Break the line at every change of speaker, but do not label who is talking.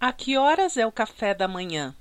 A que horas é o café da manhã?